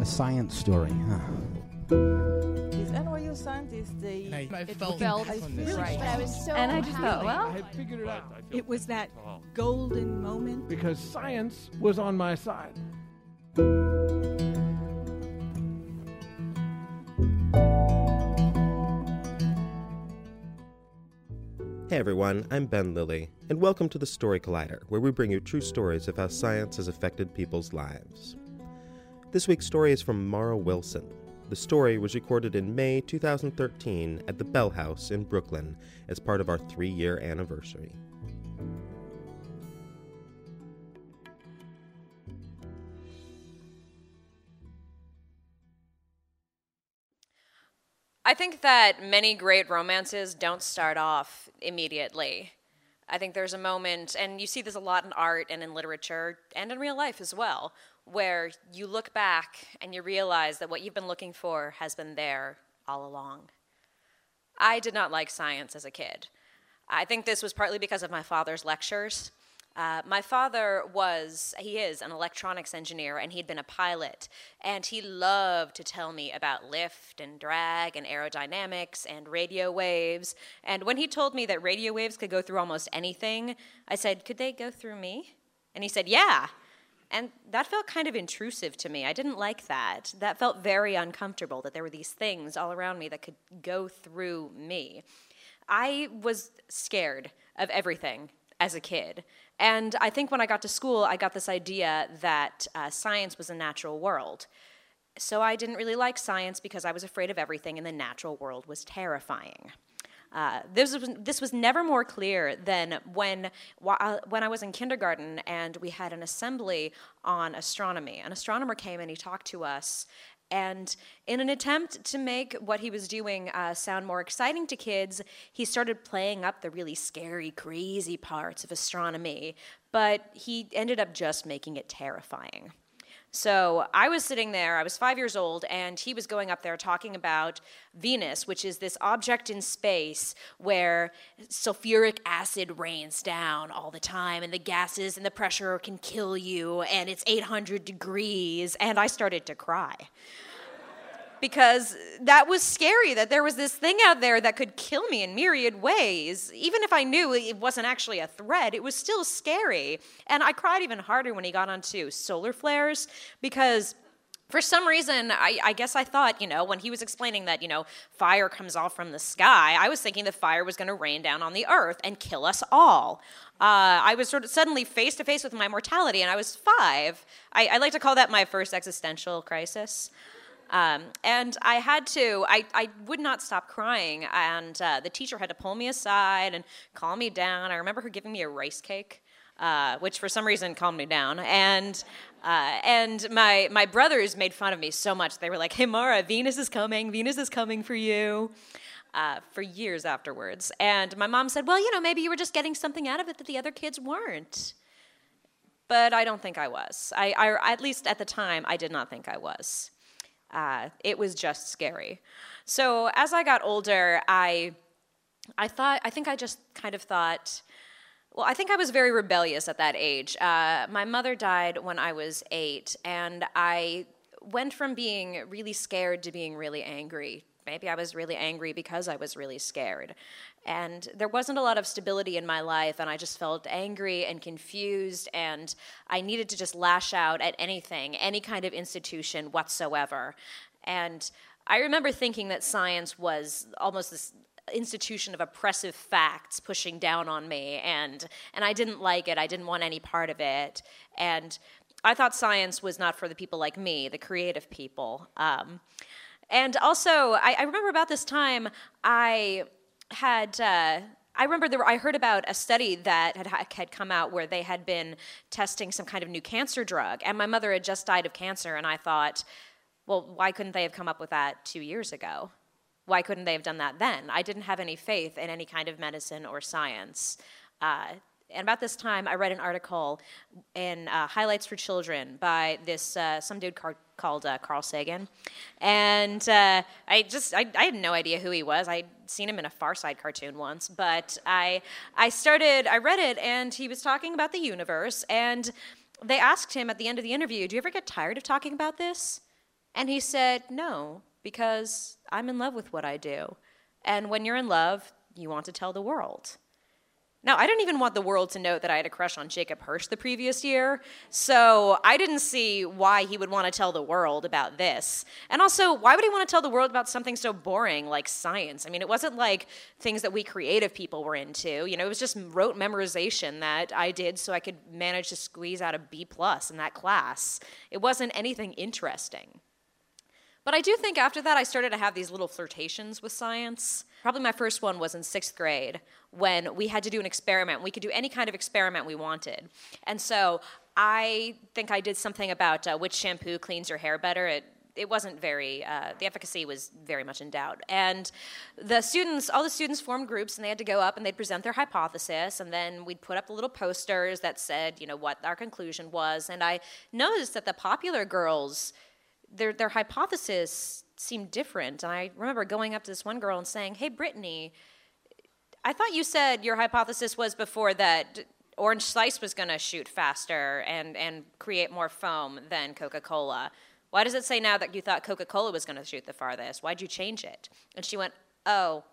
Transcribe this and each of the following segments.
A science story, huh? These NYU scientists, they I, I it felt, felt on this. right. I was so And I just thought, well, I figured it out It was that golden moment. because science was on my side. Hey everyone, I'm Ben Lillie, and welcome to the Story Collider, where we bring you true stories of how science has affected people's lives. This week's story is from Mara Wilson. The story was recorded in May 2013 at the Bell House in Brooklyn as part of our three year anniversary. I think that many great romances don't start off immediately. I think there's a moment, and you see this a lot in art and in literature and in real life as well, where you look back and you realize that what you've been looking for has been there all along. I did not like science as a kid. I think this was partly because of my father's lectures. Uh, my father was, he is an electronics engineer, and he'd been a pilot. And he loved to tell me about lift and drag and aerodynamics and radio waves. And when he told me that radio waves could go through almost anything, I said, Could they go through me? And he said, Yeah. And that felt kind of intrusive to me. I didn't like that. That felt very uncomfortable that there were these things all around me that could go through me. I was scared of everything as a kid. And I think when I got to school, I got this idea that uh, science was a natural world. So I didn't really like science because I was afraid of everything, and the natural world was terrifying. Uh, this, was, this was never more clear than when, uh, when I was in kindergarten and we had an assembly on astronomy. An astronomer came and he talked to us, and in an attempt to make what he was doing uh, sound more exciting to kids, he started playing up the really scary, crazy parts of astronomy, but he ended up just making it terrifying. So I was sitting there, I was five years old, and he was going up there talking about Venus, which is this object in space where sulfuric acid rains down all the time, and the gases and the pressure can kill you, and it's 800 degrees. And I started to cry because that was scary that there was this thing out there that could kill me in myriad ways. Even if I knew it wasn't actually a threat, it was still scary. And I cried even harder when he got onto solar flares because for some reason, I, I, guess I thought, you know, when he was explaining that, you know, fire comes off from the sky, I was thinking the fire was going to rain down on the earth and kill us all. Uh, I was sort of suddenly face to face with my mortality, and I was five. I, I like to call that my first existential crisis. Um, and I had to, I, I would not stop crying. And uh, the teacher had to pull me aside and calm me down. I remember her giving me a rice cake, uh, which for some reason calmed me down. And, uh, and my, my brothers made fun of me so much. They were like, hey, Mara, Venus is coming. Venus is coming for you. Uh, for years afterwards. And my mom said, well, you know, maybe you were just getting something out of it that the other kids weren't. But I don't think I was. I, I at least at the time, I did not think I was. Uh, it was just scary. So as I got older, I, I thought, I think I just kind of thought, well, I think I was very rebellious at that age. Uh, my mother died when I was eight, and I went from being really scared to being really angry. Maybe I was really angry because I was really scared. And there wasn't a lot of stability in my life, and I just felt angry and confused, and I needed to just lash out at anything, any kind of institution whatsoever. And I remember thinking that science was almost this institution of oppressive facts pushing down on me, and, and I didn't like it, I didn't want any part of it. And I thought science was not for the people like me, the creative people. Um, and also, I, I, remember about this time, I had. Uh, I remember there I heard about a study that had, had come out where they had been testing some kind of new cancer drug, and my mother had just died of cancer, and I thought, well, why couldn't they have come up with that two years ago? Why couldn't they have done that then? I didn't have any faith in any kind of medicine or science. Uh, and about this time, I read an article in uh, Highlights for Children by this uh, some dude car- called uh, Carl Sagan, and uh, I just I, I, had no idea who he was. I'd seen him in a Far Side cartoon once, but I I started I read it, and he was talking about the universe, and they asked him at the end of the interview, "Do you ever get tired of talking about this?" And he said, No, because I'm in love with what I do. And when you're in love, you want to tell the world. Now, I didn't even want the world to know that I had a crush on Jacob Hirsch the previous year, so I didn't see why he would want to tell the world about this. And also, why would he want to tell the world about something so boring like science? I mean, it wasn't like things that we creative people were into. You know, it was just rote memorization that I did so I could manage to squeeze out a B plus in that class. It wasn't anything interesting. But I do think after that, I started to have these little flirtations with science. Probably my first one was in sixth grade when we had to do an experiment. We could do any kind of experiment we wanted. And so I think I did something about uh, which shampoo cleans your hair better. It, it wasn't very, uh, the efficacy was very much in doubt. And the students, all the students formed groups and they had to go up and they'd present their hypothesis. And then we'd put up the little posters that said, you know, what our conclusion was. And I noticed that the popular girls, their, their hypothesis seemed different. And I remember going up to this one girl and saying, Hey, Brittany, I thought you said your hypothesis was before that Orange Slice was going to shoot faster and, and create more foam than Coca Cola. Why does it say now that you thought Coca Cola was going to shoot the farthest? Why'd you change it? And she went, Oh,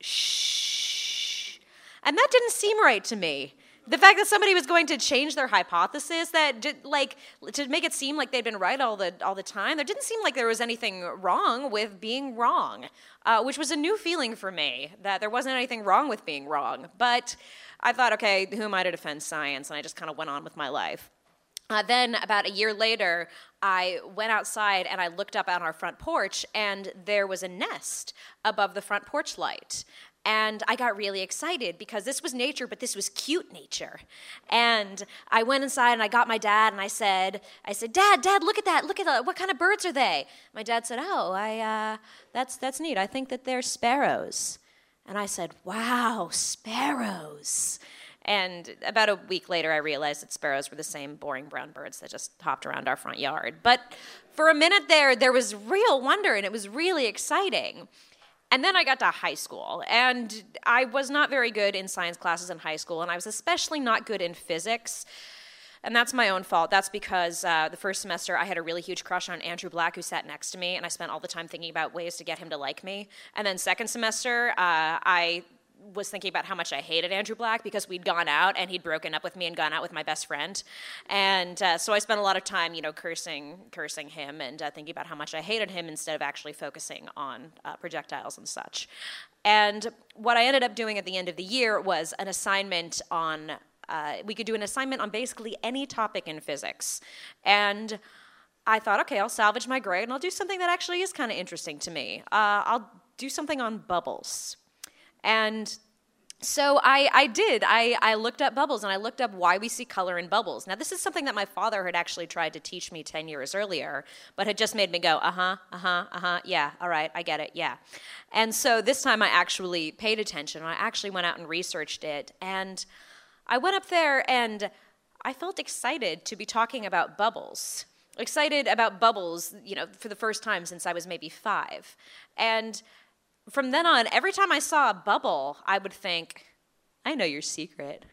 shh. And that didn't seem right to me the fact that somebody was going to change their hypothesis that did, like to make it seem like they'd been right all the all the time there didn't seem like there was anything wrong with being wrong uh, which was a new feeling for me that there wasn't anything wrong with being wrong. But i thought okay who am i to defend science? And i just kind of went on with my life. Uh, then, about a year later, I went outside and I looked up on our front porch, and there was a nest above the front porch light. And I got really excited because this was nature, but this was cute nature. And I went inside and I got my dad and I said, I said, Dad, Dad, look at that. Look at that. What kind of birds are they? My dad said, Oh, I, uh, that's, that's neat. I think that they're sparrows. And I said, Wow, sparrows. And about a week later, I realized that sparrows were the same boring brown birds that just hopped around our front yard. But for a minute there, there was real wonder and it was really exciting. And then I got to high school, and I was not very good in science classes in high school, and I was especially not good in physics. And that's my own fault. That's because uh, the first semester I had a really huge crush on Andrew Black, who sat next to me, and I spent all the time thinking about ways to get him to like me. And then second semester, uh, I was thinking about how much I hated Andrew Black because we'd gone out and he'd broken up with me and gone out with my best friend, and uh, so I spent a lot of time, you know, cursing, cursing him and uh, thinking about how much I hated him instead of actually focusing on uh, projectiles and such. And what I ended up doing at the end of the year was an assignment on. Uh, we could do an assignment on basically any topic in physics, and. I thought, okay, I'll salvage my grade and I'll do something that actually is kind of interesting to me. Uh, I'll do something on bubbles. And so I, I did. I, I looked up bubbles and I looked up why we see color in bubbles. Now, this is something that my father had actually tried to teach me 10 years earlier, but had just made me go, uh huh, uh huh, uh huh, yeah, all right, I get it, yeah. And so this time I actually paid attention. I actually went out and researched it. And I went up there and I felt excited to be talking about bubbles. Excited about bubbles, you know, for the first time since I was maybe five. And from then on, every time I saw a bubble, I would think, I know your secret.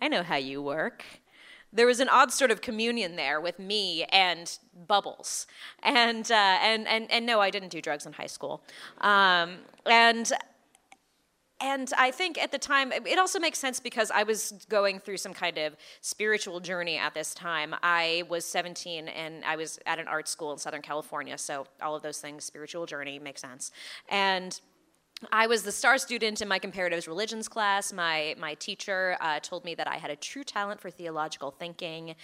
I know how you work. There was an odd sort of communion there with me and bubbles. And, uh, and, and, and no, I didn't do drugs in high school. Um, and and I think at the time, it also makes sense because I was going through some kind of spiritual journey at this time. I was 17 and I was at an art school in Southern California, so all of those things, spiritual journey, makes sense. And I was the star student in my comparatives religions class. My, my teacher uh, told me that I had a true talent for theological thinking.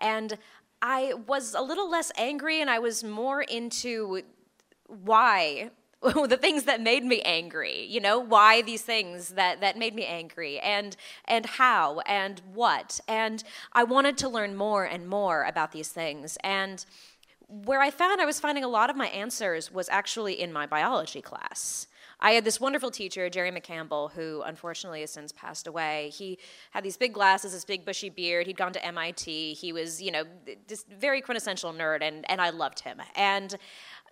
And I was a little less angry and I was more into why the things that made me angry you know why these things that that made me angry and and how and what. And i wanted to learn more and more about these things. And where i found i was finding a lot of my answers was actually in my biology class I had this wonderful teacher, Jerry McCampbell, who unfortunately has since passed away. He had these big glasses, this big bushy beard. He'd gone to MIT. He was, you know, this very quintessential nerd, and, and I loved him. And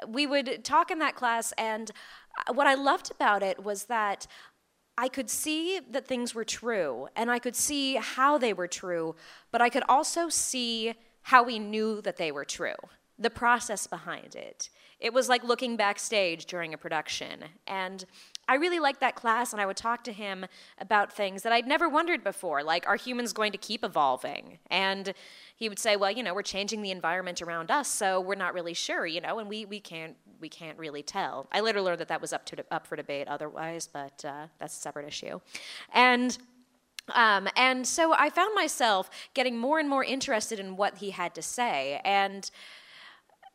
we would talk in that class, and uh, what I loved about it was that I could see that things were true, and I could see how they were true, but I could also see how we knew that they were true. the process behind it. It was like looking backstage during a production. And I really liked that class, and I would talk to him about things that I'd never wondered before, like, are humans going to keep evolving? And he would say, well, you know, we're changing the environment around us, so we're not really sure, you know, and we, we, can't, we can't really tell. I later learned that that was up, to, up for debate otherwise, but uh, that's a separate issue. And um, and so I found myself getting more and more interested in what he had to say. And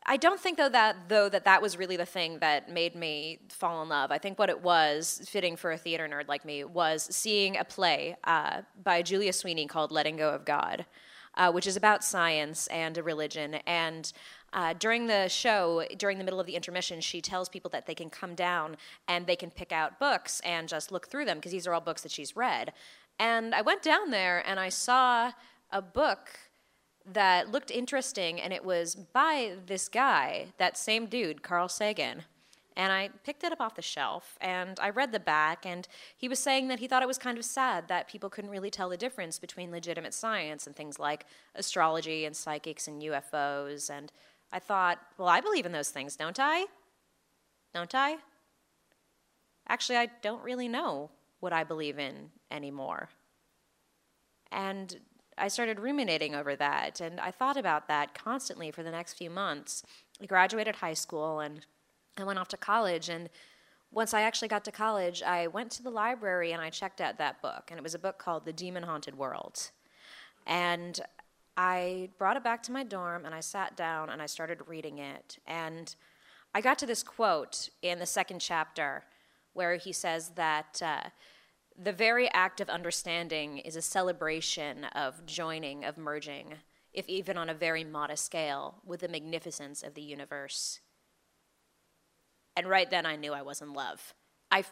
I don't think though that though that that was really the thing that made me fall in love. I think what it was, fitting for a theater nerd like me, was seeing a play uh, by Julia Sweeney called "Letting Go of God," uh, which is about science and religion. And uh, during the show, during the middle of the intermission, she tells people that they can come down and they can pick out books and just look through them because these are all books that she's read. And I went down there and I saw a book that looked interesting, and it was by this guy, that same dude, Carl Sagan. And I picked it up off the shelf and I read the back, and he was saying that he thought it was kind of sad that people couldn't really tell the difference between legitimate science and things like astrology and psychics and UFOs. And I thought, well, I believe in those things, don't I? Don't I? Actually, I don't really know what I believe in anymore. And I started ruminating over that, and I thought about that constantly for the next few months. I graduated high school and I went off to college. And once I actually got to college, I went to the library and I checked out that book. And it was a book called The Demon Haunted World. And I brought it back to my dorm and I sat down and I started reading it. And I got to this quote in the second chapter where he says that. Uh, the very act of understanding is a celebration of joining, of merging, if even on a very modest scale, with the magnificence of the universe. And right then I knew I was in love. I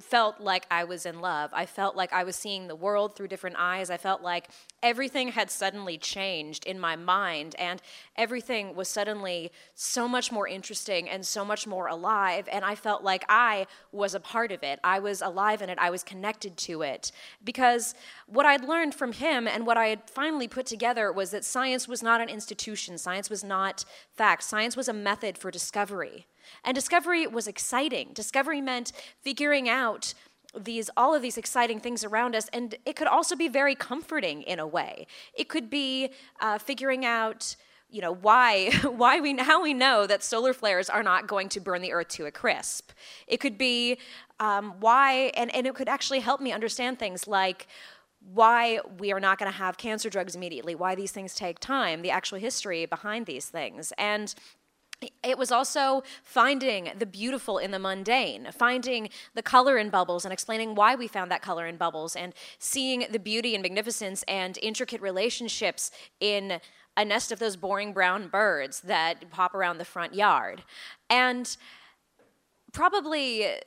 felt like I was in love. I felt like I was seeing the world through different eyes. I felt like everything had suddenly changed in my mind, and everything was suddenly so much more interesting and so much more alive. And I felt like I was a part of it. I was alive in it. I was connected to it. Because what I'd learned from him and what I had finally put together was that science was not an institution, science was not fact, science was a method for discovery. And discovery was exciting. Discovery meant figuring out these all of these exciting things around us and it could also be very comforting in a way. It could be uh, figuring out you know why why we how we know that solar flares are not going to burn the earth to a crisp. It could be um, why and, and it could actually help me understand things like why we are not going to have cancer drugs immediately why these things take time the actual history behind these things. And it was also finding the beautiful in the mundane, finding the color in bubbles and explaining why we found that color in bubbles, and seeing the beauty and magnificence and intricate relationships in a nest of those boring brown birds that pop around the front yard. And probably eh,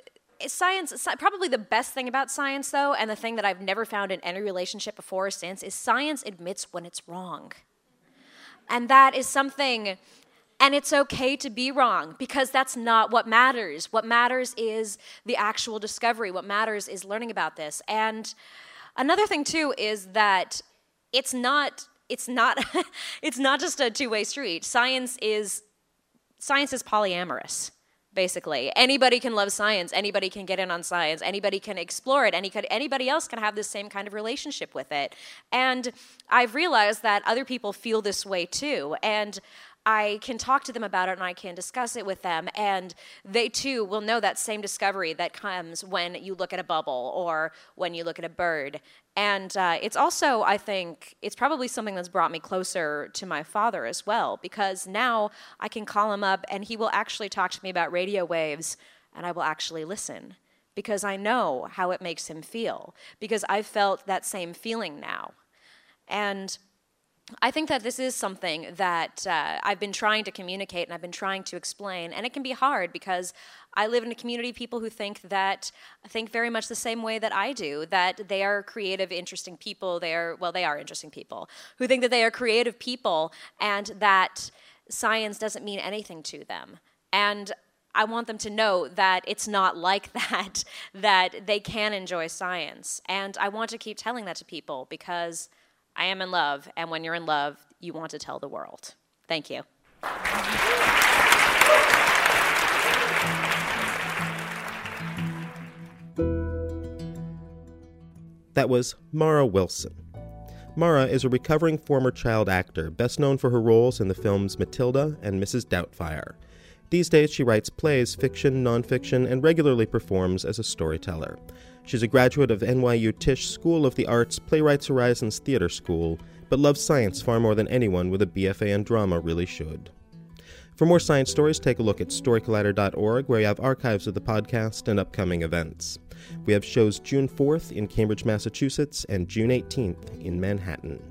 science probably the best thing about science though and the thing that i've never found in any relationship before or since is science admits when it's wrong and that is something and it's okay to be wrong because that's not what matters. What matters is the actual discovery. What matters is learning about this. And another thing too is that it's not it's not it's not just a two-way street. Science is science is polyamorous basically. Anybody can love science, anybody can get in on science, anybody can explore it, any, anybody else can have the same kind of relationship with it. And I've realized that other people feel this way too. And I can talk to them about it and I can discuss it with them, and they too will know that same discovery that comes when you look at a bubble or when you look at a bird. And uh, it's also, I think, it's probably something that's brought me closer to my father as well, because now I can call him up and he will actually talk to me about radio waves and I will actually listen because I know how it makes him feel, because I've felt that same feeling now. And I think that this is something that uh, I've been trying to communicate and I've been trying to explain, and it can be hard because I live in a community of people who think that think very much the same way that I do. That they are creative, interesting people. They are well, they are interesting people who think that they are creative people, and that science doesn't mean anything to them. And I want them to know that it's not like that. That they can enjoy science, and I want to keep telling that to people because I am in love, and when you're in love, you want to tell the world. Thank you. That was Mara Wilson. Mara is a recovering former child actor, best known for her roles in the films Matilda and Mrs. Doubtfire. These days, she writes plays, fiction, nonfiction, and regularly performs as a storyteller. She's a graduate of NYU Tisch School of the Arts Playwrights Horizons Theater School, but loves science far more than anyone with a BFA in drama really should. For more science stories, take a look at storycollider.org, where you have archives of the podcast and upcoming events. We have shows June 4th in Cambridge, Massachusetts, and June 18th in Manhattan.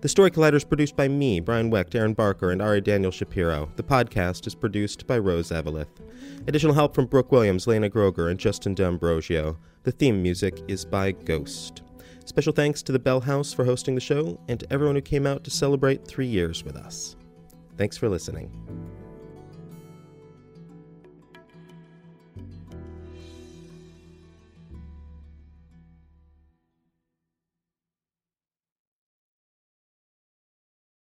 The Story Collider is produced by me, Brian Wecht, Erin Barker, and Ari Daniel Shapiro. The podcast is produced by Rose Eveleth. Additional help from Brooke Williams, Lena Groeger, and Justin D'Ambrosio. The theme music is by Ghost. Special thanks to the Bell House for hosting the show, and to everyone who came out to celebrate three years with us. Thanks for listening.